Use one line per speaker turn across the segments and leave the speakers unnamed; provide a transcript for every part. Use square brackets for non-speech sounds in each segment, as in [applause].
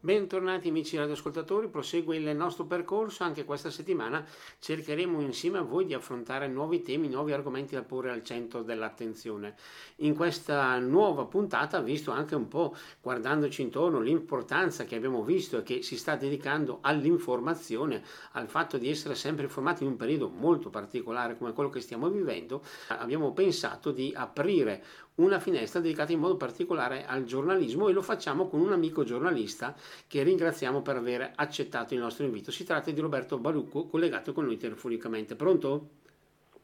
Bentornati amici radioascoltatori, prosegue il nostro percorso, anche questa settimana cercheremo insieme a voi di affrontare nuovi temi, nuovi argomenti da porre al centro dell'attenzione. In questa nuova puntata, visto anche un po' guardandoci intorno l'importanza che abbiamo visto e che si sta dedicando all'informazione, al fatto di essere sempre informati in un periodo molto particolare come quello che stiamo vivendo, abbiamo pensato di aprire una finestra dedicata in modo particolare al giornalismo e lo facciamo con un amico giornalista che ringraziamo per aver accettato il nostro invito. Si tratta di Roberto Barucco, collegato con noi telefonicamente. Pronto?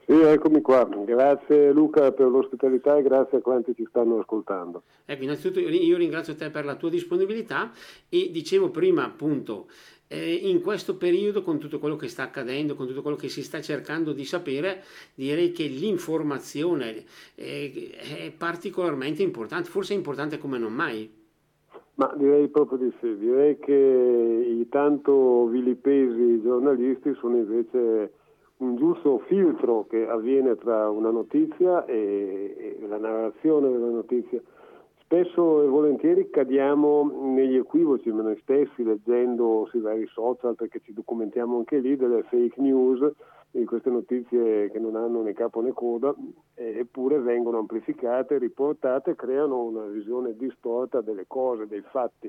Sì, eccomi qua. Grazie Luca per l'ospitalità e grazie a quanti ci stanno ascoltando.
Ecco, innanzitutto io ringrazio te per la tua disponibilità e dicevo prima appunto in questo periodo con tutto quello che sta accadendo, con tutto quello che si sta cercando di sapere, direi che l'informazione eh, è particolarmente importante, forse è importante come non mai.
Ma direi proprio di sì, direi che i tanto vilipesi giornalisti sono invece un giusto filtro che avviene tra una notizia e la narrazione della notizia. Spesso e volentieri cadiamo negli equivoci noi stessi leggendo sui vari social perché ci documentiamo anche lì delle fake news di queste notizie che non hanno né capo né coda, eppure vengono amplificate, riportate, creano una visione distorta delle cose, dei fatti.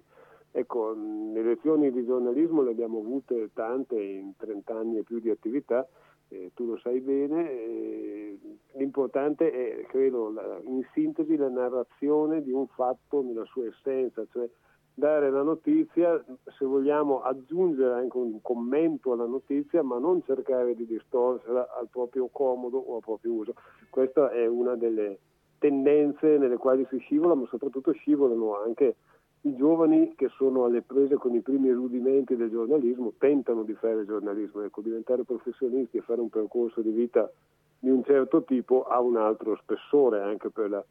Ecco, le lezioni di giornalismo le abbiamo avute tante in 30 anni e più di attività, eh, tu lo sai bene, eh, l'importante è, credo, la, in sintesi la narrazione di un fatto nella sua essenza, cioè dare la notizia, se vogliamo aggiungere anche un commento alla notizia, ma non cercare di distorsela al proprio comodo o al proprio uso. Questa è una delle tendenze nelle quali si scivola, ma soprattutto scivolano anche i giovani che sono alle prese con i primi rudimenti del giornalismo, tentano di fare giornalismo, ecco, diventare professionisti e fare un percorso di vita di un certo tipo ha un altro spessore anche per la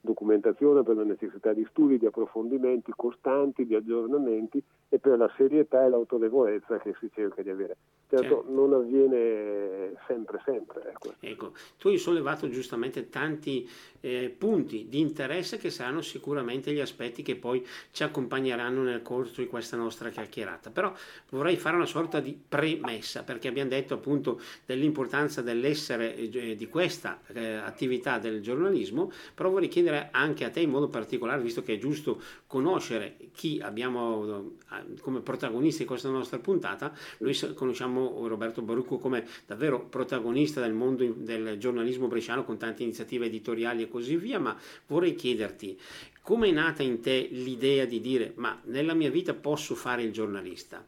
documentazione per la necessità di studi, di approfondimenti costanti, di aggiornamenti e per la serietà e l'autorevolezza che si cerca di avere. Certo, certo. non avviene sempre, sempre.
Ecco. ecco. tu hai sollevato giustamente tanti eh, punti di interesse che saranno sicuramente gli aspetti che poi ci accompagneranno nel corso di questa nostra chiacchierata, però vorrei fare una sorta di premessa perché abbiamo detto appunto dell'importanza dell'essere eh, di questa eh, attività del giornalismo, però vorrei chiedere anche a te in modo particolare, visto che è giusto conoscere chi abbiamo eh, come protagonisti di questa nostra puntata, noi conosciamo Roberto Barucco come davvero protagonista del mondo del giornalismo bresciano con tante iniziative editoriali e così via, ma vorrei chiederti come è nata in te l'idea di dire ma nella mia vita posso fare il giornalista?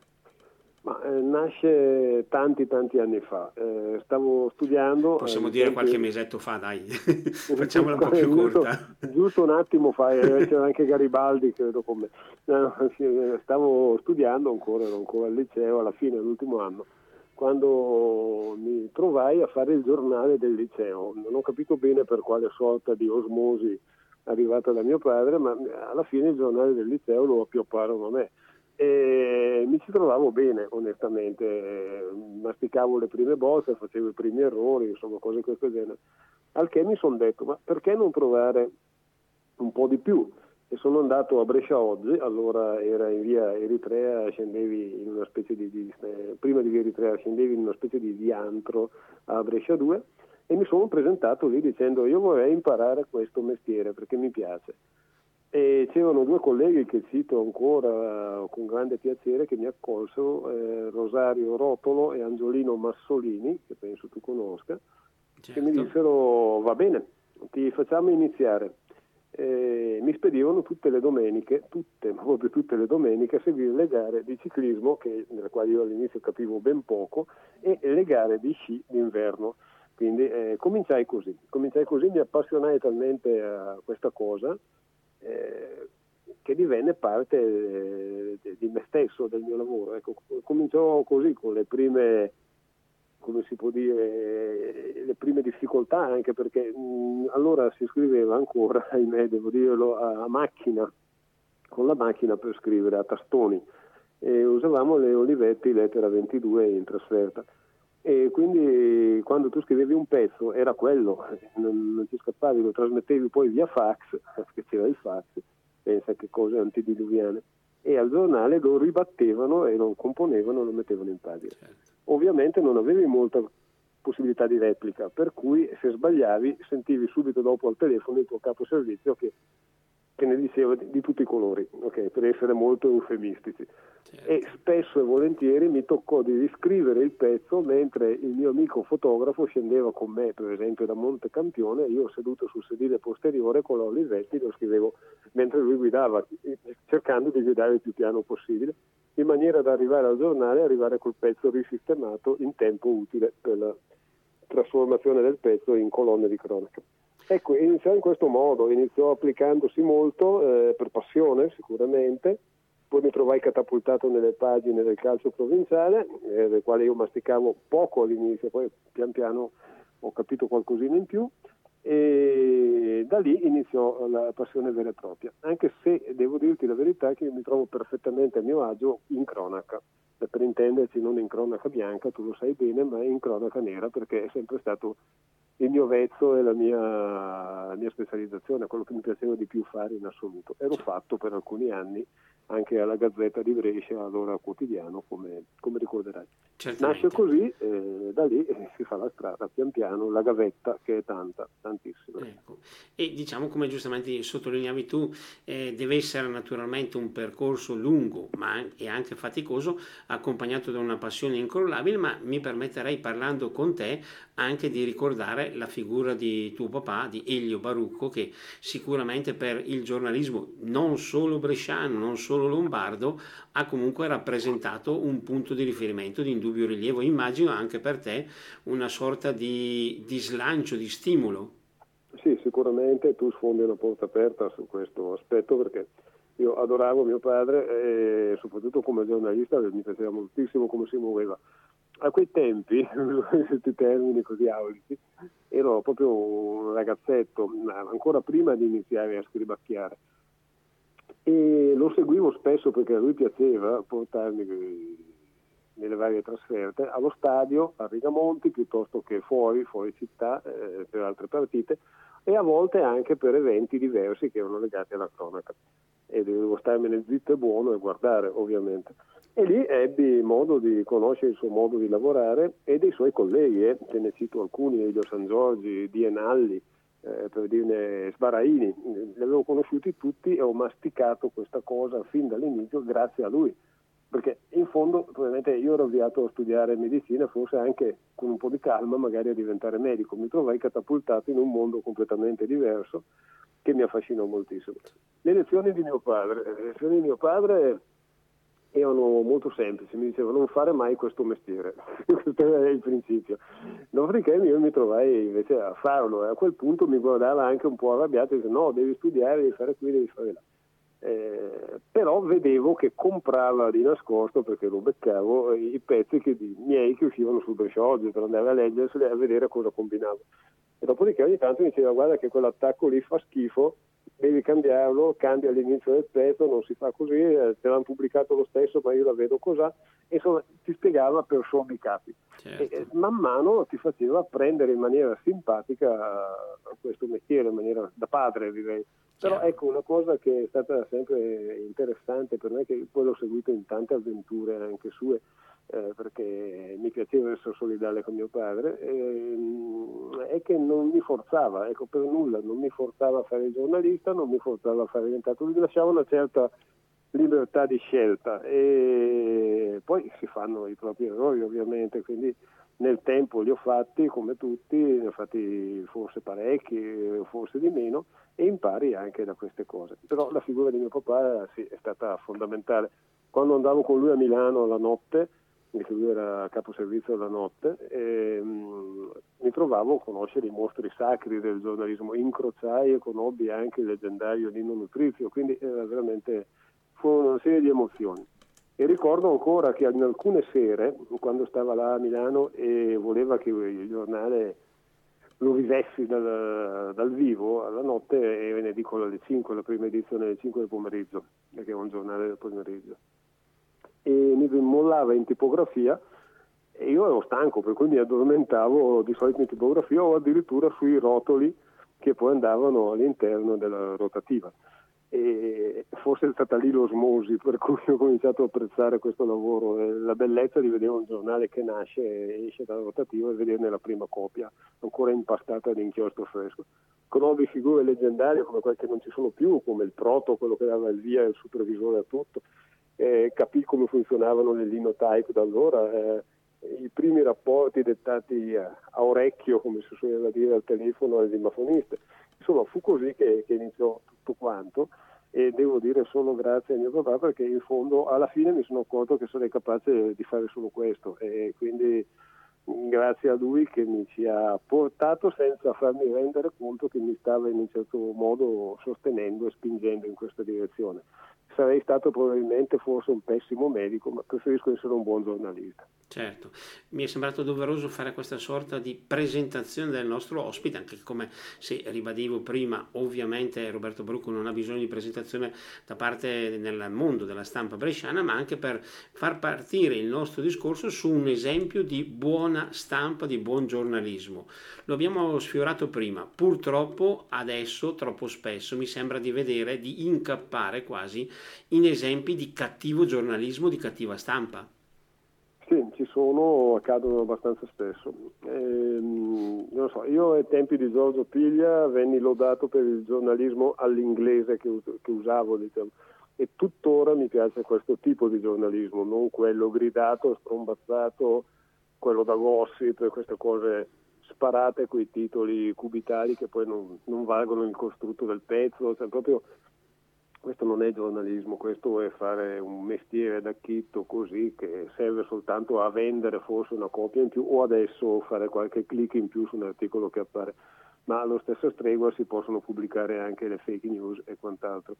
Ma, eh, nasce tanti tanti anni fa, eh, stavo studiando...
Possiamo eh, dire qualche mesetto fa, dai, [laughs] facciamola un po' più
giusto,
corta.
Giusto un attimo fa, eh, c'era anche Garibaldi credo con me. No, stavo studiando ancora, ero ancora al liceo, alla fine dell'ultimo anno, quando mi trovai a fare il giornale del liceo. Non ho capito bene per quale sorta di osmosi arrivata da mio padre, ma alla fine il giornale del liceo lo appiopparono a me e mi ci trovavo bene, onestamente. Masticavo le prime bozze, facevo i primi errori, insomma, cose di questo genere. Al che mi sono detto, ma perché non provare un po' di più? E sono andato a Brescia oggi, allora era in via Eritrea, scendevi in una specie di, di eh, prima di via Eritrea scendevi in una specie di, di antro a Brescia 2 e mi sono presentato lì dicendo io vorrei imparare questo mestiere perché mi piace. E c'erano due colleghi che cito ancora con grande piacere che mi accolsero, eh, Rosario Rotolo e Angiolino Massolini, che penso tu conosca, certo. che mi certo. dissero va bene, ti facciamo iniziare. Eh, mi spedivano tutte le domeniche, tutte, ma proprio tutte le domeniche, a seguire le gare di ciclismo, che, nelle quali io all'inizio capivo ben poco, e le gare di sci d'inverno. Quindi eh, cominciai così, cominciai così, mi appassionai talmente a questa cosa eh, che divenne parte eh, di me stesso, del mio lavoro. Ecco, cominciò così con le prime, come si può dire, le prime difficoltà, anche perché mh, allora si scriveva ancora, [laughs] ahimè, devo dirlo, a, a macchina, con la macchina per scrivere a tastoni e usavamo le Olivetti lettera 22 in trasferta e quindi quando tu scrivevi un pezzo era quello, non, non ti scappavi, lo trasmettevi poi via fax, [laughs] perché c'era il fax, pensa che cose antidiluviane. e al giornale lo ribattevano e lo componevano e lo mettevano in pagina. Certo. Ovviamente non avevi molta possibilità di replica, per cui se sbagliavi sentivi subito dopo al telefono il tuo capo servizio che che ne diceva di, di tutti i colori, okay, per essere molto eufemistici. Certo. E spesso e volentieri mi toccò di riscrivere il pezzo mentre il mio amico fotografo scendeva con me, per esempio, da Monte Campione, io seduto sul sedile posteriore con l'Olivetti lo scrivevo mentre lui guidava, cercando di guidare il più piano possibile, in maniera da arrivare al giornale e arrivare col pezzo risistemato in tempo utile per la trasformazione del pezzo in colonne di cronaca. Ecco, iniziò in questo modo, iniziò applicandosi molto eh, per passione sicuramente, poi mi trovai catapultato nelle pagine del calcio provinciale, eh, del quale io masticavo poco all'inizio, poi pian piano ho capito qualcosina in più e da lì iniziò la passione vera e propria, anche se devo dirti la verità che io mi trovo perfettamente a mio agio in cronaca, per intenderci non in cronaca bianca, tu lo sai bene, ma in cronaca nera perché è sempre stato il mio vezzo e la mia, la mia specializzazione, quello che mi piaceva di più fare in assoluto. Ero fatto per alcuni anni anche alla Gazzetta di Brescia, allora quotidiano, come, come ricorderai. Certamente. Nasce così, eh, da lì eh, si fa la strada, pian piano, la gavetta che è tanta, tantissima.
Ecco. E diciamo, come giustamente sottolineavi tu, eh, deve essere naturalmente un percorso lungo ma e anche faticoso, accompagnato da una passione incrollabile, ma mi permetterei, parlando con te, anche di ricordare la figura di tuo papà, di Elio Barucco, che sicuramente per il giornalismo non solo bresciano, non solo lombardo, ha comunque rappresentato un punto di riferimento di indubbio rilievo. Immagino anche per te una sorta di, di slancio, di stimolo.
Sì, sicuramente tu sfondi una porta aperta su questo aspetto perché io adoravo mio padre e soprattutto come giornalista mi piaceva moltissimo come si muoveva a quei tempi, [laughs] questi termini così aulici, ero proprio un ragazzetto, ancora prima di iniziare a scribacchiare. E lo seguivo spesso perché a lui piaceva portarmi nelle varie trasferte allo stadio, a Rigamonti, piuttosto che fuori, fuori città, eh, per altre partite, e a volte anche per eventi diversi che erano legati alla cronaca. E dovevo starmene zitto e buono e guardare, ovviamente. E lì ebbi modo di conoscere il suo modo di lavorare e dei suoi colleghi, eh. te ne cito alcuni, Elio San Giorgi, Dienalli, eh, per dirne Sbaraini, li avevo conosciuti tutti e ho masticato questa cosa fin dall'inizio grazie a lui, perché in fondo probabilmente io ero avviato a studiare medicina, forse anche con un po' di calma magari a diventare medico, mi trovai catapultato in un mondo completamente diverso che mi affascinò moltissimo. Le lezioni di mio padre, le lezioni di mio padre erano molto semplici, mi diceva non fare mai questo mestiere, [laughs] questo era il principio. Dopodiché io mi trovai invece a farlo e a quel punto mi guardava anche un po' arrabbiato e diceva no, devi studiare, devi fare qui, devi fare là. Eh, però vedevo che comprava di nascosto perché lo beccavo i pezzi che, miei che uscivano sul Brescia oggi per andare a leggerseli e a vedere cosa combinavo e dopodiché ogni tanto mi diceva guarda che quell'attacco lì fa schifo devi cambiarlo, cambia all'inizio del pezzo, non si fa così, eh, te l'hanno pubblicato lo stesso, ma io la vedo così, insomma ti spiegava per sommi capi. Certo. E, e, man mano ti faceva prendere in maniera simpatica questo mestiere, in maniera da padre direi. Però certo. ecco una cosa che è stata sempre interessante per me, che poi l'ho seguito in tante avventure anche sue, eh, perché mi piaceva essere solidale con mio padre, ehm, è che non mi forzava, ecco per nulla, non mi forzava a fare il giornalista, non mi forzava a fare diventato, mi lasciava una certa libertà di scelta e poi si fanno i propri errori ovviamente, quindi nel tempo li ho fatti come tutti, ne ho fatti forse parecchi, forse di meno e impari anche da queste cose. Però la figura di mio papà sì, è stata fondamentale. Quando andavo con lui a Milano la notte, perché lui era capo servizio la notte, e, mh, mi trovavo a conoscere i mostri sacri del giornalismo, incrociai e conobbi anche il leggendario Nino Nutrizio, quindi era veramente fu una serie di emozioni. E ricordo ancora che in alcune sere, quando stava là a Milano e voleva che il giornale lo vivessi dal, dal vivo, alla notte e ve ne dico alle 5, la prima edizione alle 5 del pomeriggio, perché è un giornale del pomeriggio. E mi mollava in tipografia e io ero stanco, per cui mi addormentavo di solito in tipografia o addirittura sui rotoli che poi andavano all'interno della rotativa e forse è stata lì l'osmosi per cui ho cominciato a apprezzare questo lavoro, la bellezza di vedere un giornale che nasce, esce dalla rotativa e vederne la prima copia ancora impastata di inchiostro fresco. Conobbi figure leggendarie come quelle che non ci sono più, come il proto, quello che dava il via e il supervisore a tutto, eh, capì come funzionavano le linotype da allora, eh, i primi rapporti dettati a, a, orecchio, come si suol dire al telefono, al dimafonista. Insomma, fu così che, che iniziò tutto quanto e devo dire solo grazie a mio papà perché in fondo alla fine mi sono accorto che sarei capace di fare solo questo e quindi grazie a lui che mi ci ha portato senza farmi rendere conto che mi stava in un certo modo sostenendo e spingendo in questa direzione sarei stato probabilmente forse un pessimo medico, ma preferisco essere un buon giornalista.
Certo, mi è sembrato doveroso fare questa sorta di presentazione del nostro ospite, anche come se ribadivo prima, ovviamente Roberto Brucco non ha bisogno di presentazione da parte nel mondo della stampa bresciana, ma anche per far partire il nostro discorso su un esempio di buona stampa, di buon giornalismo. Lo abbiamo sfiorato prima, purtroppo adesso troppo spesso mi sembra di vedere, di incappare quasi in esempi di cattivo giornalismo, di cattiva stampa.
Sì, ci sono, accadono abbastanza spesso. Ehm, so, io ai tempi di Giorgio Piglia venni lodato per il giornalismo all'inglese che, che usavo, diciamo, e tuttora mi piace questo tipo di giornalismo, non quello gridato, strombazzato, quello da gossip, queste cose sparate quei titoli cubitali che poi non, non valgono il costrutto del pezzo, cioè proprio questo non è giornalismo, questo è fare un mestiere da chitto così che serve soltanto a vendere forse una copia in più o adesso fare qualche click in più su un articolo che appare, ma allo stesso stregua si possono pubblicare anche le fake news e quant'altro.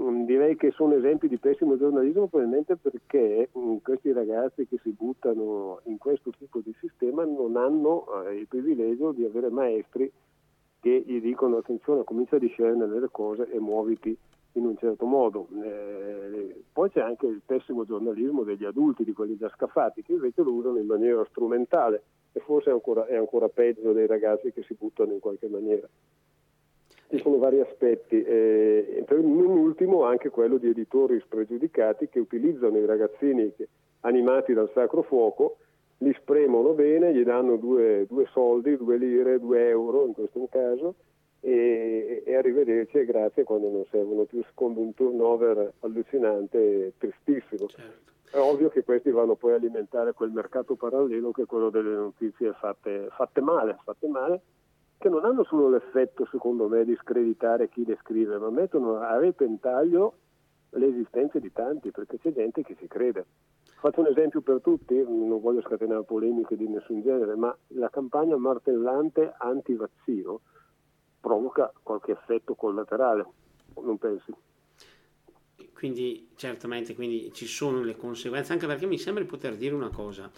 Mm, direi che sono esempi di pessimo giornalismo probabilmente perché mm, questi ragazzi che si buttano in questo tipo di sistema non hanno eh, il privilegio di avere maestri che gli dicono attenzione, comincia a discernere le cose e muoviti in un certo modo. Eh, poi c'è anche il pessimo giornalismo degli adulti, di quelli già scaffati, che invece lo usano in maniera strumentale e forse è ancora, è ancora peggio dei ragazzi che si buttano in qualche maniera. Ci sono vari aspetti, eh, non ultimo anche quello di editori spregiudicati che utilizzano i ragazzini che, animati dal sacro fuoco, li spremono bene, gli danno due, due soldi, due lire, due euro in questo caso, e, e arrivederci e grazie quando non servono più secondo un turnover allucinante e tristissimo. Certo. È ovvio che questi vanno poi a alimentare quel mercato parallelo che è quello delle notizie fatte, fatte male, fatte male, che non hanno solo l'effetto, secondo me, di screditare chi le scrive, ma mettono a repentaglio l'esistenza di tanti, perché c'è gente che ci crede. Faccio un esempio per tutti, non voglio scatenare polemiche di nessun genere, ma la campagna martellante anti-vaccino provoca qualche effetto collaterale, non pensi?
Quindi certamente quindi ci sono le conseguenze, anche perché mi sembra di poter dire una cosa,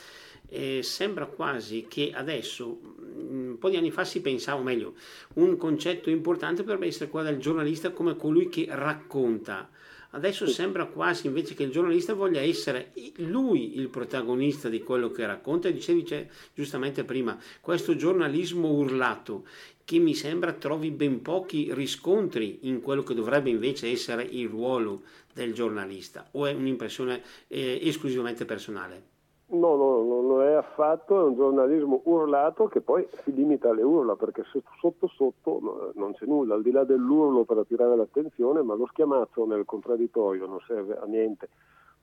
eh, sembra quasi che adesso, un po' di anni fa si pensava, meglio, un concetto importante potrebbe essere quello del giornalista come colui che racconta, Adesso sembra quasi invece che il giornalista voglia essere lui il protagonista di quello che racconta e dicevi giustamente prima, questo giornalismo urlato che mi sembra trovi ben pochi riscontri in quello che dovrebbe invece essere il ruolo del giornalista o è un'impressione eh, esclusivamente personale?
No, no, non lo è affatto, è un giornalismo urlato che poi si limita alle urla perché sotto sotto non c'è nulla, al di là dell'urlo per attirare l'attenzione, ma lo schiamazzo nel contraddittorio non serve a niente.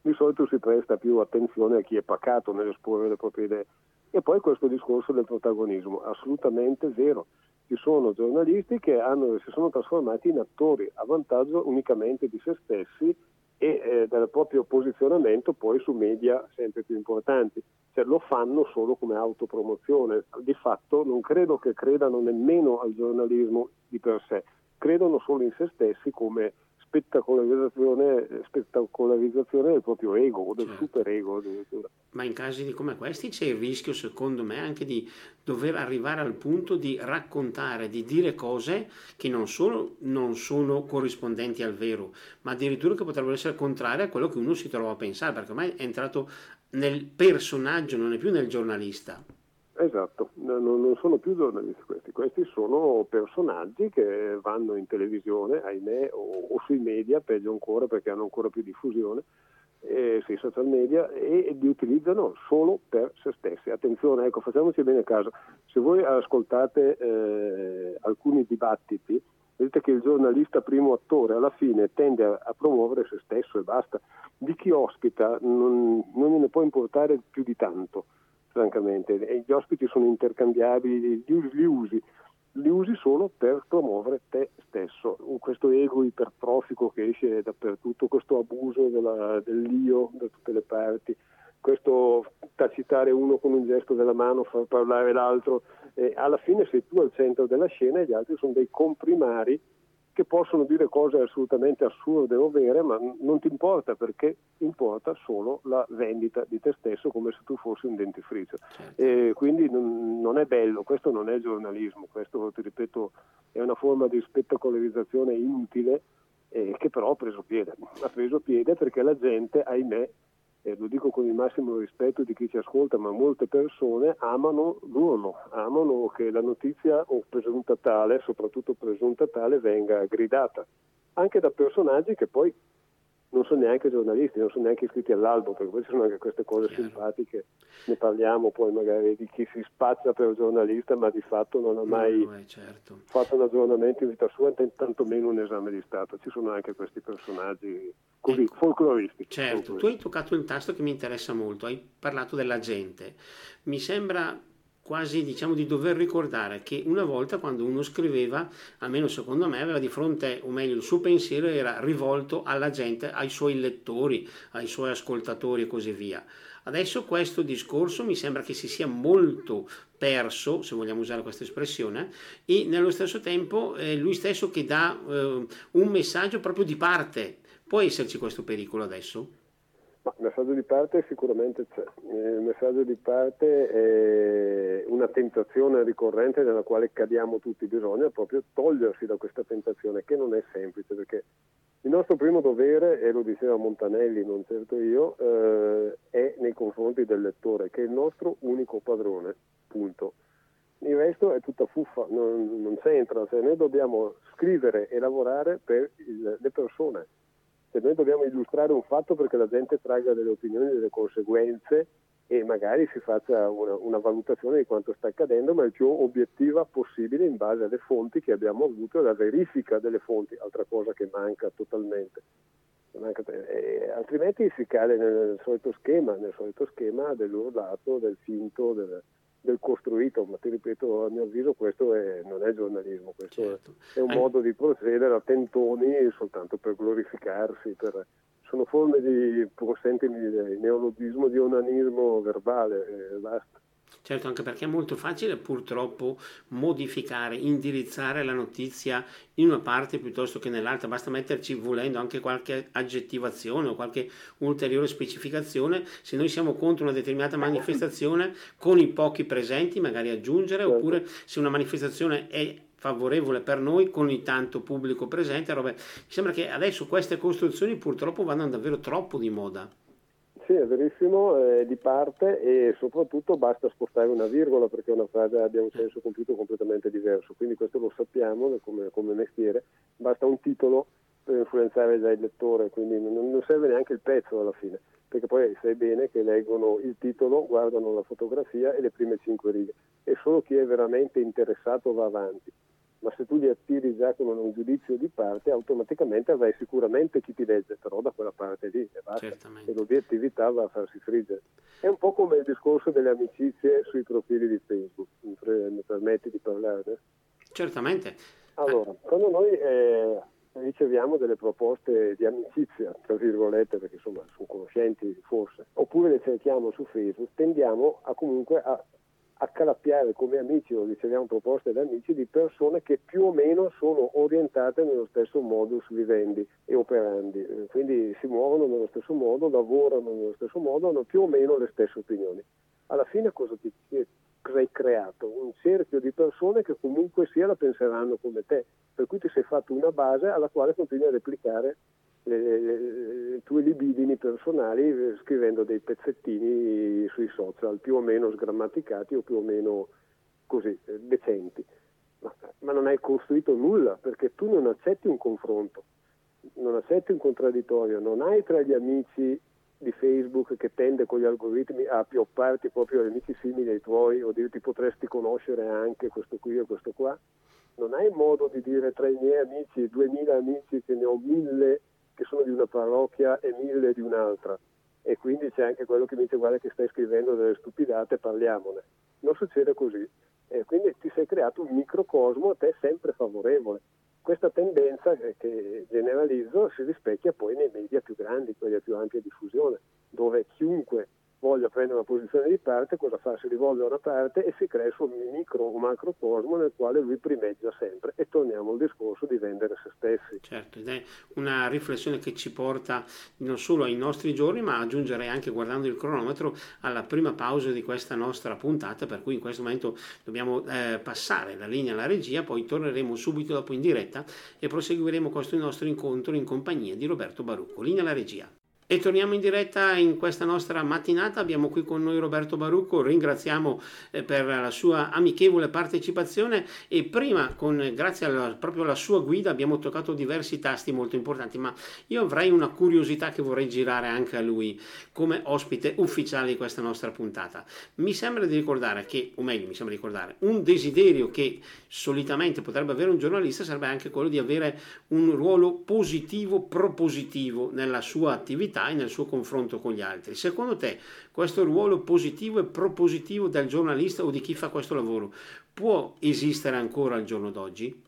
Di solito si presta più attenzione a chi è pacato nell'esporre le proprie idee. E poi questo discorso del protagonismo, assolutamente vero. Ci sono giornalisti che hanno, si sono trasformati in attori a vantaggio unicamente di se stessi e eh, del proprio posizionamento poi su media sempre più importanti. Cioè, lo fanno solo come autopromozione. Di fatto non credo che credano nemmeno al giornalismo di per sé, credono solo in se stessi come spettacolarizzazione, spettacolarizzazione del proprio ego del certo. superego addirittura.
Ma in casi come questi c'è il rischio, secondo me, anche di dover arrivare al punto di raccontare, di dire cose che non solo non sono corrispondenti al vero, ma addirittura che potrebbero essere contrarie a quello che uno si trova a pensare, perché ormai è entrato nel personaggio, non è più nel giornalista.
Esatto, no, non sono più giornalisti questi, questi sono personaggi che vanno in televisione, ahimè, o, o sui media, peggio ancora perché hanno ancora più diffusione, eh, sui social media e, e, li utilizzano solo per se stessi. Attenzione, ecco, facciamoci bene caso, se voi ascoltate eh, alcuni dibattiti, vedete che il giornalista primo attore alla fine tende a, a promuovere se stesso e basta. Di chi ospita non, non gliene può importare più di tanto francamente, gli ospiti sono intercambiabili, li, usi, li usi solo per promuovere te stesso, questo ego ipertrofico che esce dappertutto, questo abuso della, dell'io da tutte le parti, questo tacitare uno con un gesto della mano, far parlare l'altro, e alla fine sei tu al centro della scena e gli altri sono dei comprimari che possono dire cose assolutamente assurde o vere, ma non ti importa perché importa solo la vendita di te stesso come se tu fossi un dentifricio. Certo. E quindi non, non, è bello, questo non è giornalismo, questo ti ripeto è una forma di spettacolarizzazione inutile eh, che però ha preso piede. Ha preso piede perché la gente, ahimè, e lo dico con il massimo rispetto di chi ci ascolta, ma molte persone amano l'urlo, amano che la notizia o presunta tale, soprattutto presunta tale, venga gridata, anche da personaggi che poi non sono neanche giornalisti, non sono neanche iscritti all'albo, perché poi ci sono anche queste cose Chiaro. simpatiche, ne parliamo poi magari di chi si spazza per giornalista ma di fatto non ha mai no, certo. fatto un aggiornamento in vita sua, tantomeno un esame di Stato, ci sono anche questi personaggi così, ecco. folcloristi.
Certo, folcloristi. tu hai toccato un tasto che mi interessa molto, hai parlato della gente, mi sembra quasi diciamo di dover ricordare che una volta quando uno scriveva, almeno secondo me, aveva di fronte, o meglio, il suo pensiero era rivolto alla gente, ai suoi lettori, ai suoi ascoltatori e così via. Adesso questo discorso mi sembra che si sia molto perso, se vogliamo usare questa espressione, e nello stesso tempo è lui stesso che dà eh, un messaggio proprio di parte. Può esserci questo pericolo adesso?
Il messaggio di parte sicuramente c'è. Il messaggio di parte è una tentazione ricorrente nella quale cadiamo tutti. Bisogna proprio togliersi da questa tentazione che non è semplice perché il nostro primo dovere, e lo diceva Montanelli, non certo io, eh, è nei confronti del lettore, che è il nostro unico padrone, punto. Il resto è tutta fuffa, non, non c'entra, cioè, noi dobbiamo scrivere e lavorare per il, le persone se noi dobbiamo illustrare un fatto perché la gente tragga delle opinioni, delle conseguenze e magari si faccia una, una, valutazione di quanto sta accadendo, ma il più obiettiva possibile in base alle fonti che abbiamo avuto, la verifica delle fonti, altra cosa che manca totalmente. Manca, eh, altrimenti si cade nel solito schema, nel solito schema dell'urlato, del finto, del, del costruito, ma ti ripeto, a mio avviso questo è, non è giornalismo, questo certo. è, è, un An- modo di procedere a tentoni soltanto per glorificarsi, per, sono forme di, consentimi il neologismo, di onanismo verbale, e basta.
Certo, anche perché è molto facile purtroppo modificare, indirizzare la notizia in una parte piuttosto che nell'altra, basta metterci volendo anche qualche aggettivazione o qualche ulteriore specificazione, se noi siamo contro una determinata manifestazione con i pochi presenti magari aggiungere, certo. oppure se una manifestazione è favorevole per noi con il tanto pubblico presente, robe. mi sembra che adesso queste costruzioni purtroppo vanno davvero troppo di moda.
Sì, è verissimo, è di parte e soprattutto basta spostare una virgola perché una frase abbia un senso compiuto completamente diverso, quindi questo lo sappiamo come, come mestiere, basta un titolo per influenzare già il lettore, quindi non, non serve neanche il pezzo alla fine, perché poi sai bene che leggono il titolo, guardano la fotografia e le prime cinque righe. E solo chi è veramente interessato va avanti ma se tu li attiri già con un giudizio di parte, automaticamente avrai sicuramente chi ti legge, però da quella parte lì e basta. E l'obiettività va a farsi friggere. È un po' come il discorso delle amicizie sui profili di Facebook, mi permetti di parlarne?
Certamente.
Allora, quando noi eh, riceviamo delle proposte di amicizia, tra virgolette, perché insomma sono conoscenti forse, oppure le cerchiamo su Facebook, tendiamo a comunque a accalappiare come amici o riceviamo proposte da amici di persone che più o meno sono orientate nello stesso modus vivendi e operandi, eh, quindi si muovono nello stesso modo, lavorano nello stesso modo, hanno più o meno le stesse opinioni. Alla fine cosa ti hai creato? Un cerchio di persone che comunque sia la penseranno come te, per cui ti sei fatto una base alla quale continui a replicare le, le, le, tue libidini personali eh, scrivendo dei pezzettini sui social più o meno sgrammaticati o più o meno così eh, decenti. Ma, ma, non hai costruito nulla perché tu non accetti un confronto, non accetti un contraddittorio, non hai tra gli amici di Facebook che tende con gli algoritmi a piopparti proprio agli amici simili ai tuoi o dirti potresti conoscere anche questo qui o questo qua. Non hai modo di dire tra i miei amici, 2000 amici che ne ho mille che sono di una parrocchia e mille di un'altra. E quindi c'è anche quello che mi dice guarda che stai scrivendo delle stupidate, parliamone. Non succede così. E quindi ti sei creato un microcosmo a te sempre favorevole. Questa tendenza che generalizzo si rispecchia poi nei media più grandi, quelli a più ampia diffusione, dove chiunque voglia prendere una posizione di parte, cosa fa? Si rivolve a una parte e si crea il suo micro o macrocosmo nel quale lui primeggia sempre. E torniamo al discorso di vendere se stessi.
Certo, ed è una riflessione che ci porta non solo ai nostri giorni, ma aggiungerei anche guardando il cronometro alla prima pausa di questa nostra puntata, per cui in questo momento dobbiamo eh, passare la linea alla regia, poi torneremo subito dopo in diretta e proseguiremo questo nostro incontro in compagnia di Roberto Barucco. Linea alla regia. E torniamo in diretta in questa nostra mattinata. Abbiamo qui con noi Roberto Barucco, ringraziamo eh, per la sua amichevole partecipazione e prima, con, grazie alla, proprio alla sua guida, abbiamo toccato diversi tasti molto importanti, ma io avrei una curiosità che vorrei girare anche a lui come ospite ufficiale di questa nostra puntata. Mi sembra di ricordare che, o meglio, mi sembra di ricordare, un desiderio che solitamente potrebbe avere un giornalista sarebbe anche quello di avere un ruolo positivo, propositivo nella sua attività e nel suo confronto con gli altri. Secondo te questo ruolo positivo e propositivo del giornalista o di chi fa questo lavoro può esistere ancora al giorno d'oggi?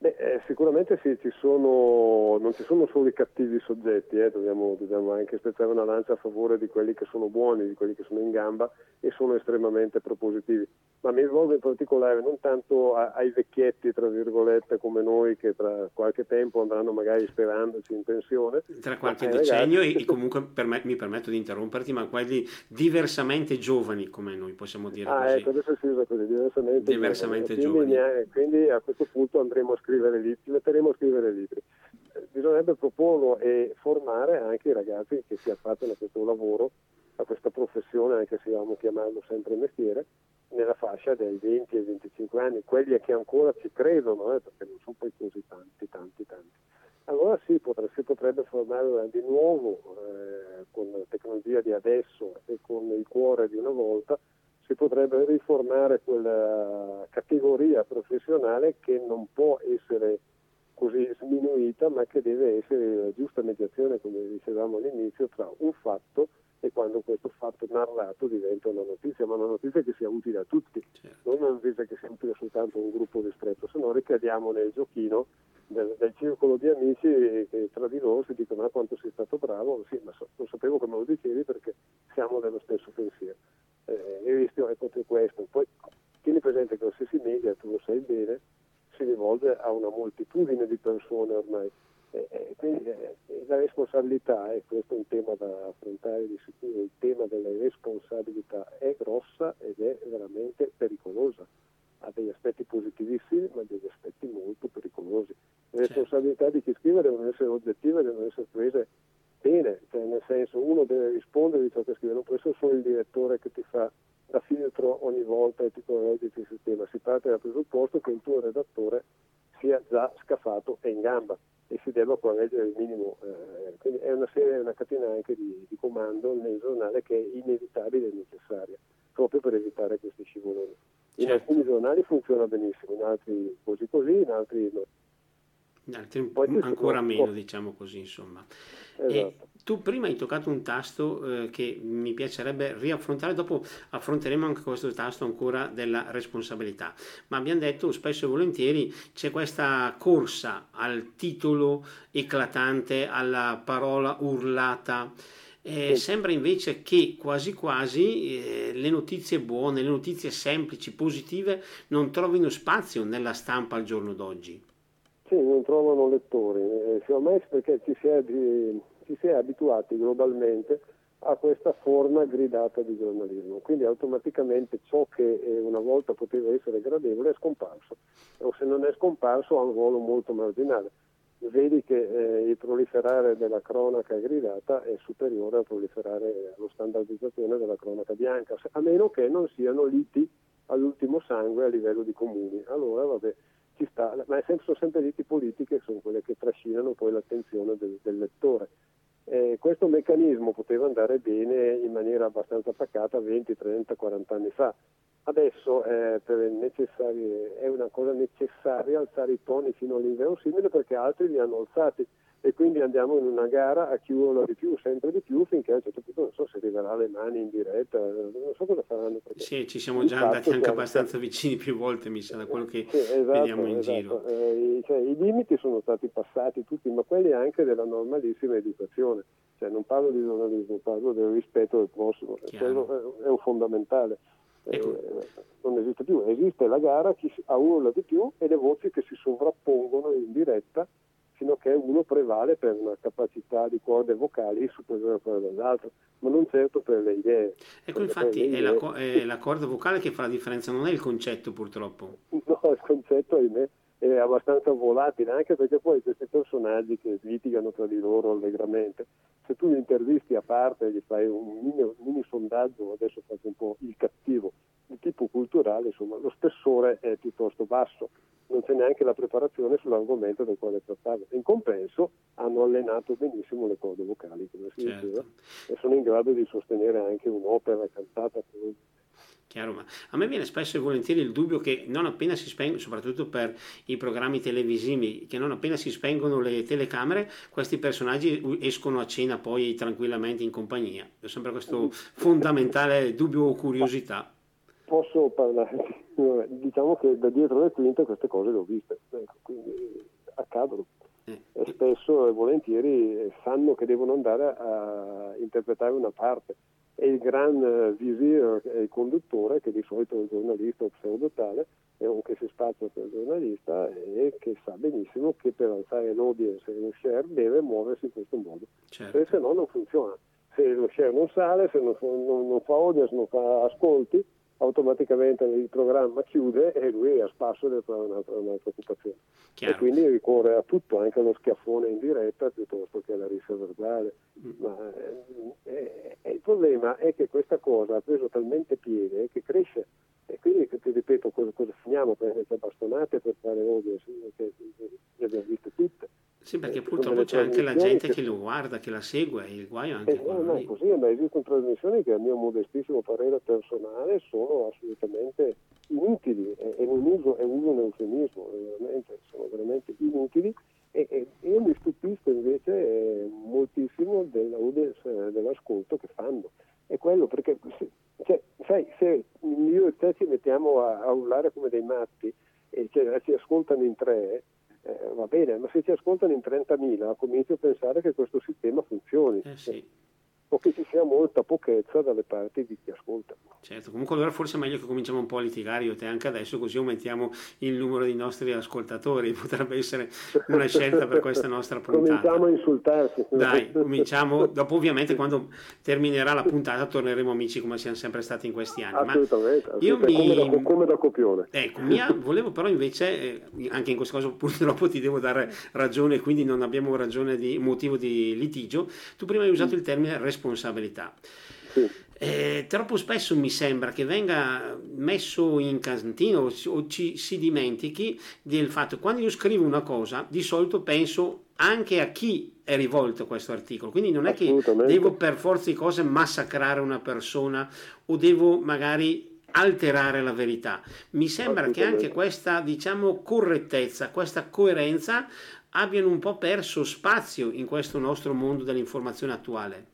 Beh, eh, sicuramente sì, ci sono, non ci sono solo i cattivi soggetti, eh, dobbiamo, dobbiamo, anche spezzare una lancia a favore di quelli che sono buoni, di quelli che sono in gamba e sono estremamente propositivi. Ma mi rivolgo in particolare non tanto a, ai vecchietti, tra virgolette, come noi, che tra qualche tempo andranno magari sperandoci in pensione.
Tra qualche decennio ragazzi... e, comunque per me, mi permetto di interromperti, ma quelli diversamente giovani, come noi possiamo dire
ah,
così.
ecco, adesso si usa così, diversamente,
diversamente
giovani.
giovani.
Quindi, quindi a questo punto andremo a scrivere libri, metteremo a scrivere libri. Bisognerebbe proporlo e formare anche i ragazzi che si affattano a questo lavoro, a questa professione, anche se vogliamo chiamarlo sempre mestiere, nella fascia dai 20 ai 25 anni, quelli che ancora ci credono, eh, perché non sono poi così tanti, tanti, tanti. Allora sì, potrebbe, si potrebbe formare di nuovo eh, con la tecnologia di adesso e con il cuore di una volta si potrebbe riformare quella categoria professionale che non può essere così sminuita, ma che deve essere la giusta mediazione, come dicevamo all'inizio, tra un fatto e quando questo fatto narrato diventa una notizia, ma una notizia che sia utile a tutti, certo. non una notizia che sia utile soltanto a un gruppo ristretto, se no ricadiamo nel giochino del, del, circolo di amici che tra di loro si dicono ah, quanto sei stato bravo, sì, ma so, lo sapevo come lo dicevi perché siamo dello stesso pensiero eh, il rischio è proprio questo. Poi tieni presente che qualsiasi media, tu lo sai bene, si rivolge a una moltitudine di persone ormai. Eh, quindi eh, la responsabilità, e questo è un tema da affrontare di sicuro, il tema della responsabilità è grossa ed è veramente pericolosa. Ha degli aspetti positivissimi, ma degli aspetti molto pericolosi. Le certo. responsabilità di chi scrive devono essere oggettive, devono essere prese bene, cioè nel senso uno deve rispondere di ciò che scrive, non può essere solo il direttore che ti fa da filtro ogni volta e ti corregge il sistema, si parte dal presupposto che il tuo redattore sia già scafato e in gamba e si debba correggere il minimo. Eh, quindi è una serie, una catena anche di, di, comando nel giornale che è inevitabile e necessaria, proprio per evitare questi scivoloni. In certo. alcuni giornali funziona benissimo, in altri così così, in altri no.
Altri ancora meno, diciamo così, insomma. Esatto. tu prima hai toccato un tasto eh, che mi piacerebbe riaffrontare, dopo affronteremo anche questo tasto ancora della responsabilità, ma abbiamo detto spesso e volentieri c'è questa corsa al titolo eclatante, alla parola urlata. Eh, sì. Sembra invece che quasi quasi eh, le notizie buone, le notizie semplici, positive non trovino spazio nella stampa al giorno d'oggi.
Sì, non trovano lettori, eh, ormai perché ci si, è, ci si è abituati globalmente a questa forma gridata di giornalismo, quindi automaticamente ciò che eh, una volta poteva essere gradevole è scomparso, o se non è scomparso ha un ruolo molto marginale. vedi che eh, il proliferare della cronaca gridata è superiore al proliferare allo standardizzazione della cronaca bianca, a meno che non siano liti all'ultimo sangue a livello di comuni. Allora vabbè, ci sta, ma sono sempre liti politiche che sono quelle che trascinano poi l'attenzione del, del lettore. Eh, questo meccanismo poteva andare bene in maniera abbastanza pacata 20, 30, 40 anni fa. Adesso eh, è una cosa necessaria alzare i toni fino all'inverosimile perché altri li hanno alzati e quindi andiamo in una gara a chi urla di più, sempre di più, finché a un certo punto non so se arriverà le mani in diretta, non so cosa faranno.
Sì, ci siamo già andati anche abbastanza stati... vicini più volte, mi sa, da quello che sì, esatto, vediamo in esatto. giro.
Eh, cioè, I limiti sono stati passati tutti, ma quelli anche della normalissima educazione. Cioè, non parlo di giornalismo, parlo del rispetto del prossimo, quello è un fondamentale. Ecco. Eh, non esiste più, esiste la gara, chi ha urla di più e le voci che si sovrappongono in diretta fino a che uno prevale per una capacità di corde vocali superiore a quella dell'altro, ma non certo per le idee.
Ecco, infatti idee... è, la, è, la, corda vocale che fa la differenza, non è il concetto purtroppo.
No, il concetto ahimè è abbastanza volatile, anche perché poi questi personaggi che litigano tra di loro allegramente, se tu li intervisti a parte, gli fai un mini, un mini sondaggio, adesso faccio un po' il cattivo, di tipo culturale, insomma, lo spessore è piuttosto basso non c'è neanche la preparazione sull'argomento del quale trattare. In compenso hanno allenato benissimo le corde vocali, come si certo. diceva, e sono in grado di sostenere anche un'opera cantata.
Chiaro, ma a me viene spesso e volentieri il dubbio che non appena si spengono, soprattutto per i programmi televisivi, che non appena si spengono le telecamere, questi personaggi escono a cena poi tranquillamente in compagnia. Ho sempre questo fondamentale dubbio o curiosità
posso parlare, [laughs] diciamo che da dietro le quinte queste cose le ho viste, ecco, quindi accadono. Eh. E spesso e volentieri sanno che devono andare a interpretare una parte e il gran eh, visir è il conduttore, che di solito è il giornalista o pseudotale, è un che si spazza per il giornalista e che sa benissimo che per alzare l'audience e lo share deve muoversi in questo modo, certo. perché se no non funziona. Se lo share non sale, se non, non, non fa audience, non fa ascolti, automaticamente il programma chiude e lui è a spasso per un'altra, un'altra occupazione. Chiaro. E quindi ricorre a tutto, anche allo schiaffone in diretta piuttosto che alla rissa verbale. Mm. Ma, eh, eh, il problema è che questa cosa ha preso talmente piede che cresce e quindi ti ripeto cosa, cosa finiamo? Per le bastonate per fare odio, che le abbiamo viste tutte.
Sì, perché eh, purtroppo c'è anche la gente che... che... lo guarda, che la segue, il guaio anche
eh, No, no, è così, ma esistono trasmissioni che a mio modestissimo parere personale sono assolutamente inutili, e, e non uso, uso un eufemismo, veramente, sono veramente inutili. E, e io mi stupisco invece eh, moltissimo dell'audience, eh, dell'ascolto che fanno. È quello perché, cioè, sai, se io e mettiamo a, a urlare come dei matti e cioè, ci ascoltano in tre, eh, va bene, ma se ci ascoltano in 30.000 comincio a pensare che questo sistema funzioni.
Eh sì
o che ci sia molta pochezza dalle parti di chi ascolta.
Certo, comunque allora forse è meglio che cominciamo un po' a litigare io e te anche adesso, così aumentiamo il numero dei nostri ascoltatori, [laughs] potrebbe essere una scelta per questa nostra puntata.
Cominciamo a insultarci.
Dai, cominciamo, [laughs] dopo ovviamente quando terminerà la puntata torneremo amici come siamo sempre stati in questi anni.
Assolutamente, io mi... come, da, come da copione.
Ecco, mia, volevo però invece, eh, anche in questo caso purtroppo ti devo dare ragione, quindi non abbiamo ragione di motivo di litigio, tu prima hai usato il termine responsabilità responsabilità. Sì. Eh, troppo spesso mi sembra che venga messo in cantino o, ci si dimentichi del fatto che quando io scrivo una cosa di solito penso anche a chi è rivolto questo articolo. Quindi non è che devo per forza di cose massacrare una persona o devo magari alterare la verità. Mi sembra che anche questa diciamo correttezza questa coerenza abbiano un po' perso spazio in questo nostro mondo dell'informazione attuale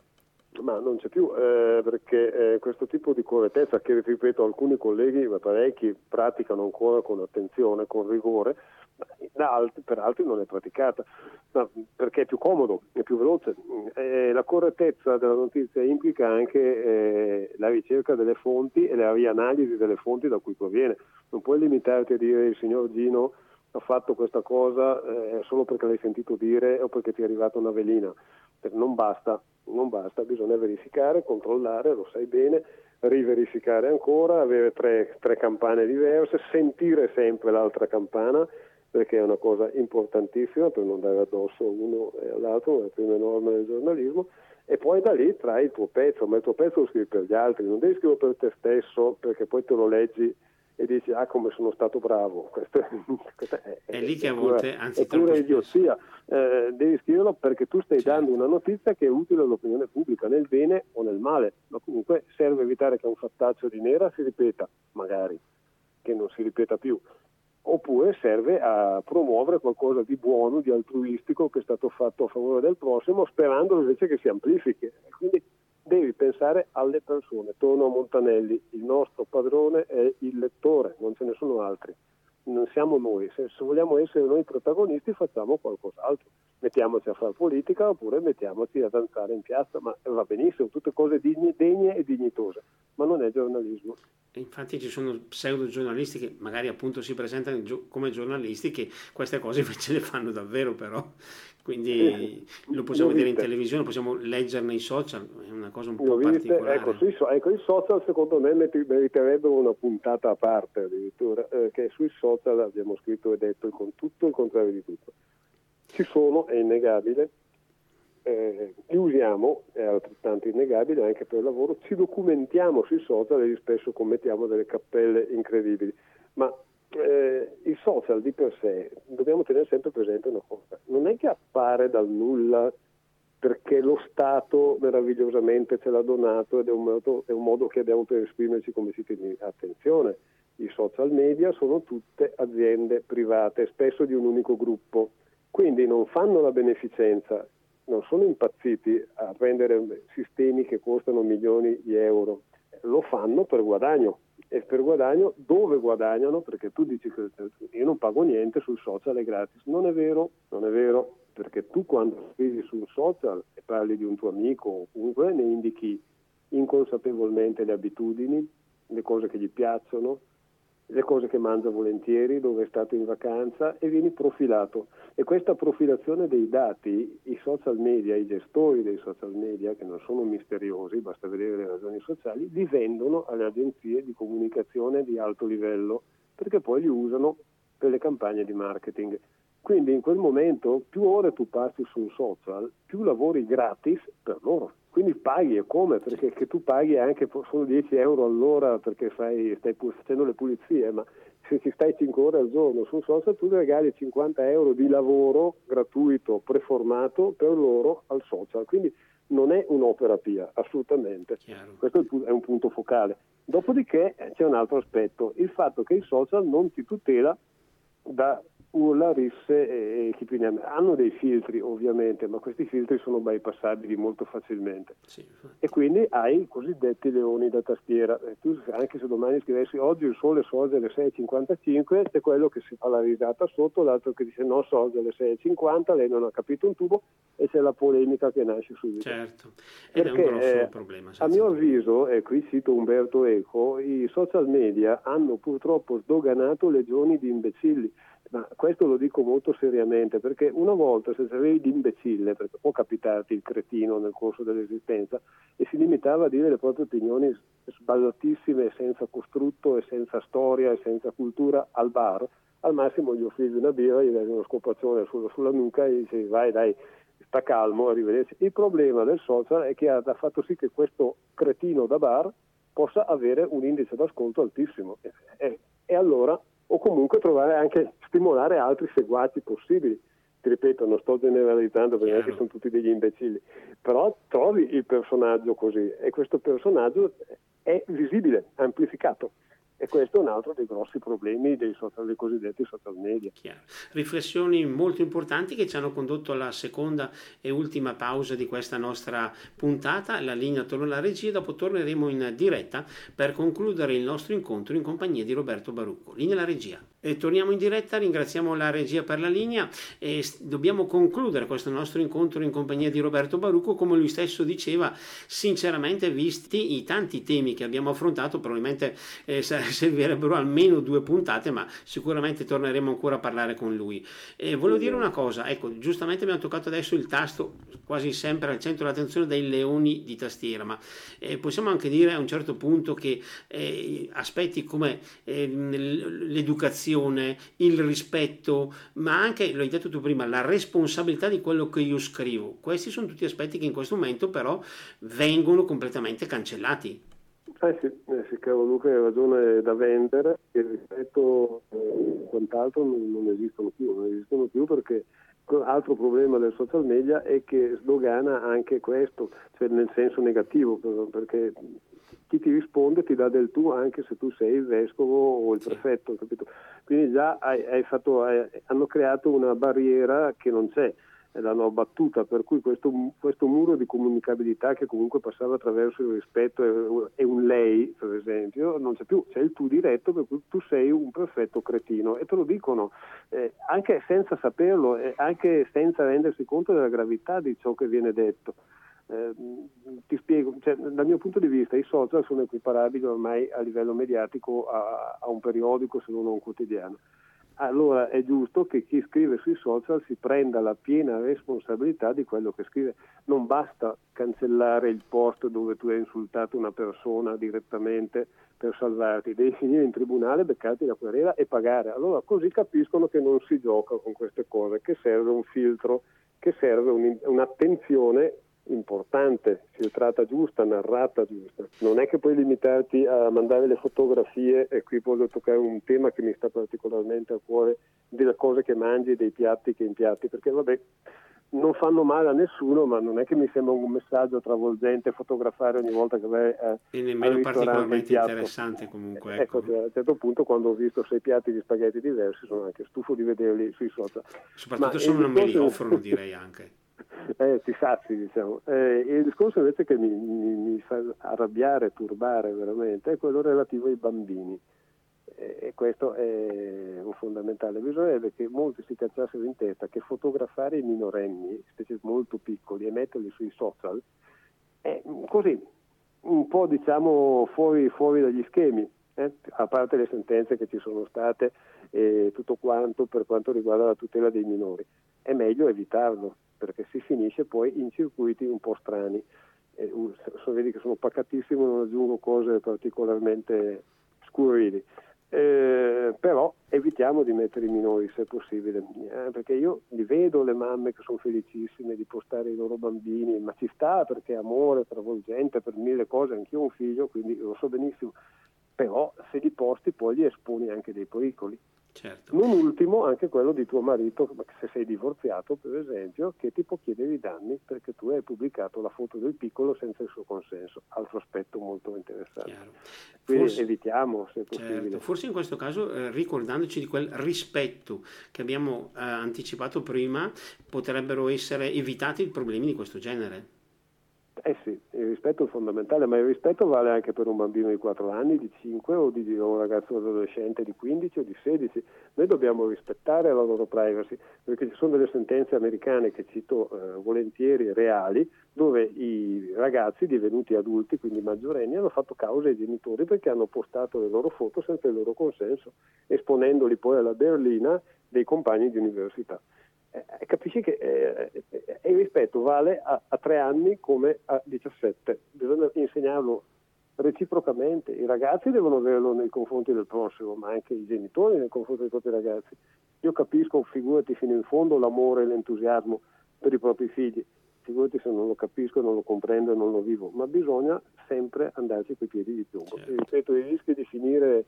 ma non c'è più, eh, perché eh, questo tipo di correttezza che, ripeto, alcuni colleghi, ma parecchi, praticano ancora con attenzione, con rigore, altri, per altri non è praticata, ma perché è più comodo, è più veloce. Eh, la correttezza della notizia implica anche eh, la ricerca delle fonti e la rianalisi delle fonti da cui proviene. Non puoi limitarti a dire il signor Gino ha fatto questa cosa eh, solo perché l'hai sentito dire o perché ti è arrivata una velina. Non basta, non basta, bisogna verificare, controllare, lo sai bene, riverificare ancora, avere tre, tre campane diverse, sentire sempre l'altra campana perché è una cosa importantissima per non dare addosso uno e all'altro, una prima norma del giornalismo, e poi da lì trai il tuo pezzo, ma il tuo pezzo lo scrivi per gli altri, non devi scriverlo per te stesso perché poi te lo leggi e dici ah come sono stato bravo [laughs] questo
è, questo è, è, lì che a volte pura, anzi
è pure idiozia. Eh, devi scriverlo perché tu stai certo. dando una notizia che è utile all'opinione pubblica nel bene o nel male. Ma comunque serve evitare che un fattaccio di nera si ripeta magari che non si ripeta più. Oppure serve a promuovere qualcosa di buono, di altruistico che è stato fatto a favore del prossimo, sperando invece che si amplifichi. Quindi devi pensare alle persone. Torno a Montanelli, il nostro padrone è il lettore, non ce ne sono altri. Non siamo noi, se, se vogliamo essere noi protagonisti facciamo qualcos'altro, mettiamoci a fare politica oppure mettiamoci a danzare in piazza, ma va benissimo, tutte cose degne, degne e dignitose, ma non è giornalismo.
Infatti ci sono pseudo giornalisti che magari appunto si presentano come giornalisti che queste cose invece le fanno davvero però, quindi lo possiamo vedere in televisione, possiamo leggere nei social, è una cosa un po' particolare.
Ecco, sui, ecco, i social secondo me meriterebbero una puntata a parte addirittura, eh, che sui social abbiamo scritto e detto con tutto il contrario di tutto. Ci sono, è innegabile, eh, li usiamo, è altrettanto innegabile anche per il lavoro, ci documentiamo sui social e spesso commettiamo delle cappelle incredibili, ma eh, il social di per sé, dobbiamo tenere sempre presente una cosa, non è che appare dal nulla perché lo Stato meravigliosamente ce l'ha donato ed è un modo, è un modo che abbiamo per esprimerci come cittadini. Attenzione, i social media sono tutte aziende private, spesso di un unico gruppo, quindi non fanno la beneficenza, non sono impazziti a prendere sistemi che costano milioni di euro, lo fanno per guadagno e per guadagno dove guadagnano? Perché tu dici che io non pago niente sul social, è gratis. Non è vero, non è vero, perché tu quando scrivi sul social e parli di un tuo amico o comunque ne indichi inconsapevolmente le abitudini, le cose che gli piacciono, le cose che mangia volentieri, dove è stato in vacanza e vieni profilato. E questa profilazione dei dati, i social media, i gestori dei social media, che non sono misteriosi, basta vedere le ragioni sociali, li vendono alle agenzie di comunicazione di alto livello, perché poi li usano per le campagne di marketing. Quindi in quel momento più ore tu passi su un social, più lavori gratis per loro. Quindi paghi e come? Perché tu paghi anche solo 10 euro all'ora perché fai, stai facendo le pulizie, ma se ci stai 5 ore al giorno su un social tu regali 50 euro di lavoro gratuito, preformato per loro al social. Quindi non è un'opera pia, assolutamente. Chiaro. Questo è un punto focale. Dopodiché eh, c'è un altro aspetto, il fatto che il social non ti tutela da urla, risse e, chi più ne ha. Hanno dei filtri ovviamente, ma questi filtri sono bypassabili molto facilmente. Sì. E quindi hai i cosiddetti leoni da tastiera. E tu, anche se domani scrivessi oggi il sole sorge alle 6.55, c'è quello che si fa la risata sotto, l'altro che dice no, sorge alle 6.50, lei non ha capito un tubo e c'è la polemica che nasce subito.
Certo, ed Perché, è un grosso eh, problema.
A mio avviso, e qui cito Umberto Eco, i social media hanno purtroppo sdoganato legioni di imbecilli ma questo lo dico molto seriamente perché una volta se avevi l'imbecille, perché può capitarti il cretino nel corso dell'esistenza, e si limitava a dire le proprie opinioni sballatissime, senza costrutto e senza storia e senza cultura al bar, al massimo gli offrivi una birra, gli davi uno scopaccione sulla, sulla nuca e gli dicevi vai dai, sta calmo, arrivederci. Il problema del social è che ha fatto sì che questo cretino da bar possa avere un indice d'ascolto altissimo e, e allora o comunque trovare anche stimolare altri seguaci possibili. Ti ripeto, non sto generalizzando perché anche sono tutti degli imbecilli, però trovi il personaggio così e questo personaggio è visibile, amplificato. E questo è un altro dei grossi problemi dei, social, dei cosiddetti social media.
Chiaro. Riflessioni molto importanti che ci hanno condotto alla seconda e ultima pausa di questa nostra puntata. La linea torna alla regia, dopo torneremo in diretta per concludere il nostro incontro in compagnia di Roberto Barucco. Linea alla regia. E torniamo in diretta, ringraziamo la regia per la linea e dobbiamo concludere questo nostro incontro in compagnia di Roberto Barucco, come lui stesso diceva, sinceramente visti i tanti temi che abbiamo affrontato, probabilmente eh, [laughs] servirebbero almeno due puntate, ma sicuramente torneremo ancora a parlare con lui. E volevo dire una cosa, ecco, giustamente abbiamo toccato adesso il tasto quasi sempre al centro dell'attenzione dei leoni di tastiera, ma eh, possiamo anche dire a un certo punto che eh, aspetti come eh, l'educazione, l'attenzione, il rispetto, ma anche, l'hai detto tu prima, la responsabilità di quello che io scrivo. Questi sono tutti aspetti che in questo momento però vengono completamente cancellati.
Eh sì, eh sì caro Luca, hai ragione da vendere, il rispetto eh, quant'altro non, non esistono più, non esistono più perché altro problema del social media è che sdogana anche questo, cioè nel senso negativo, perché chi ti risponde ti dà del tu anche se tu sei il vescovo o il prefetto, capito? Quindi già hai, hai fatto, hai, hanno creato una barriera che non c'è l'hanno abbattuta, per cui questo, questo, muro di comunicabilità che comunque passava attraverso il rispetto e, un lei, per esempio, non c'è più, c'è il tu diretto per cui tu sei un perfetto cretino e te lo dicono eh, anche senza saperlo, eh, anche senza rendersi conto della gravità di ciò che viene detto. Eh, ti spiego, cioè, dal mio punto di vista i social sono equiparabili ormai a livello mediatico a, a un periodico se non a un quotidiano allora è giusto che chi scrive sui social si prenda la piena responsabilità di quello che scrive. Non basta cancellare il post dove tu hai insultato una persona direttamente per salvarti, devi finire in tribunale, beccarti la querela e pagare. Allora così capiscono che non si gioca con queste cose, che serve un filtro, che serve un, un'attenzione importante, filtrata giusta, narrata giusta. Non è che puoi limitarti a mandare le fotografie, e qui voglio toccare un tema che mi sta particolarmente a cuore, delle cose che mangi, dei piatti che impiatti, perché vabbè, non fanno male a nessuno, ma non è che mi sembra un messaggio travolgente fotografare ogni volta che vai a
E nemmeno particolarmente interessante comunque.
Ecco. ecco, a un certo punto quando ho visto sei piatti di spaghetti diversi sono anche stufo di vederli sui social.
Soprattutto se non me li offrono direi anche.
Eh, ti sazi, diciamo. Eh, il discorso invece che mi, mi, mi, fa arrabbiare, turbare veramente, è quello relativo ai bambini. Eh, e questo è un fondamentale. Bisognerebbe che molti si cacciassero in testa che fotografare i minorenni, specie molto piccoli, e metterli sui social, è così, un po' diciamo fuori, fuori dagli schemi. Eh? a parte le sentenze che ci sono state e tutto quanto per quanto riguarda la tutela dei minori. È meglio evitarlo, perché si finisce poi in circuiti un po' strani. Eh, so, vedi che sono pacatissimo, non aggiungo cose particolarmente scurili. Eh, però evitiamo di mettere i minori se possibile, eh, perché io li vedo le mamme che sono felicissime di postare i loro bambini, ma ci sta perché è amore travolgente per mille cose, anch'io ho un figlio, quindi lo so benissimo, però se li posti poi li esponi anche dei pericoli.
Certo.
Non ultimo anche quello di tuo marito, se sei divorziato per esempio, che ti può chiedere i danni perché tu hai pubblicato la foto del piccolo senza il suo consenso. Altro aspetto molto interessante. Chiaro. Quindi forse, evitiamo se possibile.
Certo. Forse in questo caso, eh, ricordandoci di quel rispetto che abbiamo eh, anticipato prima, potrebbero essere evitati problemi di questo genere.
Eh sì, il rispetto è fondamentale, ma il rispetto vale anche per un bambino di 4 anni, di 5 o di un ragazzo adolescente di 15 o di 16. Noi dobbiamo rispettare la loro privacy, perché ci sono delle sentenze americane che cito eh, volentieri, reali, dove i ragazzi divenuti adulti, quindi maggiorenni, hanno fatto causa ai genitori perché hanno postato le loro foto senza il loro consenso, esponendoli poi alla berlina dei compagni di università. Eh, capisci che eh, eh, il rispetto vale a, a 3 anni come a 17, bisogna insegnarlo reciprocamente, i ragazzi devono averlo nei confronti del prossimo, ma anche i genitori nei confronti dei propri ragazzi. Io capisco, figurati fino in fondo, l'amore e l'entusiasmo per i propri figli, figurati se non lo capisco, non lo comprendo e non lo vivo, ma bisogna sempre andarci coi piedi di piombo. Certo. ripeto, i rischi di finire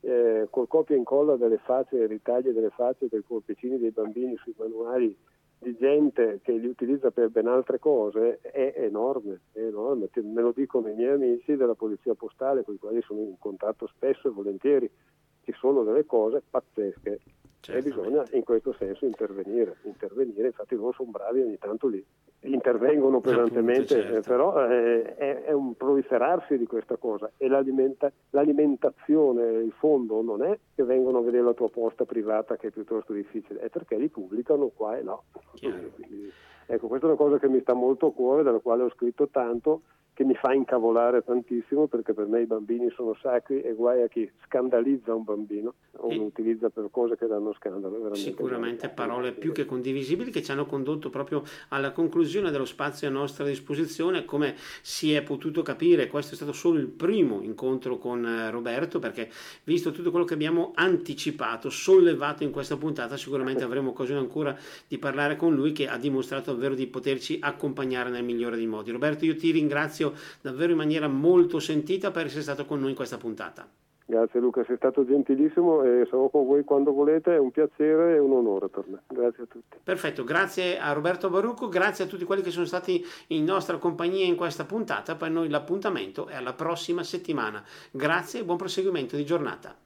eh, col copia e incolla delle facce, ritagli delle facce dei corpicini dei bambini sui manuali di gente che li utilizza per ben altre cose è enorme, è enorme. Me lo dicono i miei amici della polizia postale con i quali sono in contatto spesso e volentieri. Ci sono delle cose pazzesche Certamente. e bisogna in questo senso intervenire. intervenire. Infatti loro sono bravi ogni tanto lì intervengono pesantemente, Appunto, certo. eh, però eh, è, è, un proliferarsi di questa cosa e l'alimenta, l'alimentazione, il fondo non è che vengono a vedere la tua posta privata che è piuttosto difficile, è perché li pubblicano qua e là. Quindi, ecco, questa è una cosa che mi sta molto a cuore, della quale ho scritto tanto che mi fa incavolare tantissimo perché per me i bambini sono sacri e guai a chi scandalizza un bambino o lo utilizza per cose che danno scandalo.
Sicuramente parole più che condivisibili che ci hanno condotto proprio alla conclusione conclusione dello spazio a nostra disposizione. Come si è potuto capire, questo è stato solo il primo incontro con eh, Roberto, perché visto tutto quello che abbiamo anticipato, sollevato in questa puntata, sicuramente avremo occasione ancora di parlare con lui che ha dimostrato davvero di poterci accompagnare nel migliore dei modi. Roberto, io ti ringrazio davvero in maniera molto sentita per essere stato con noi in questa puntata.
Grazie Luca, sei stato gentilissimo e sarò con voi quando volete, è un piacere e un onore per me. Grazie a tutti.
Perfetto, grazie a Roberto Barucco, grazie a tutti quelli che sono stati in nostra compagnia in questa puntata. Per noi l'appuntamento è alla prossima settimana. Grazie e buon proseguimento di giornata.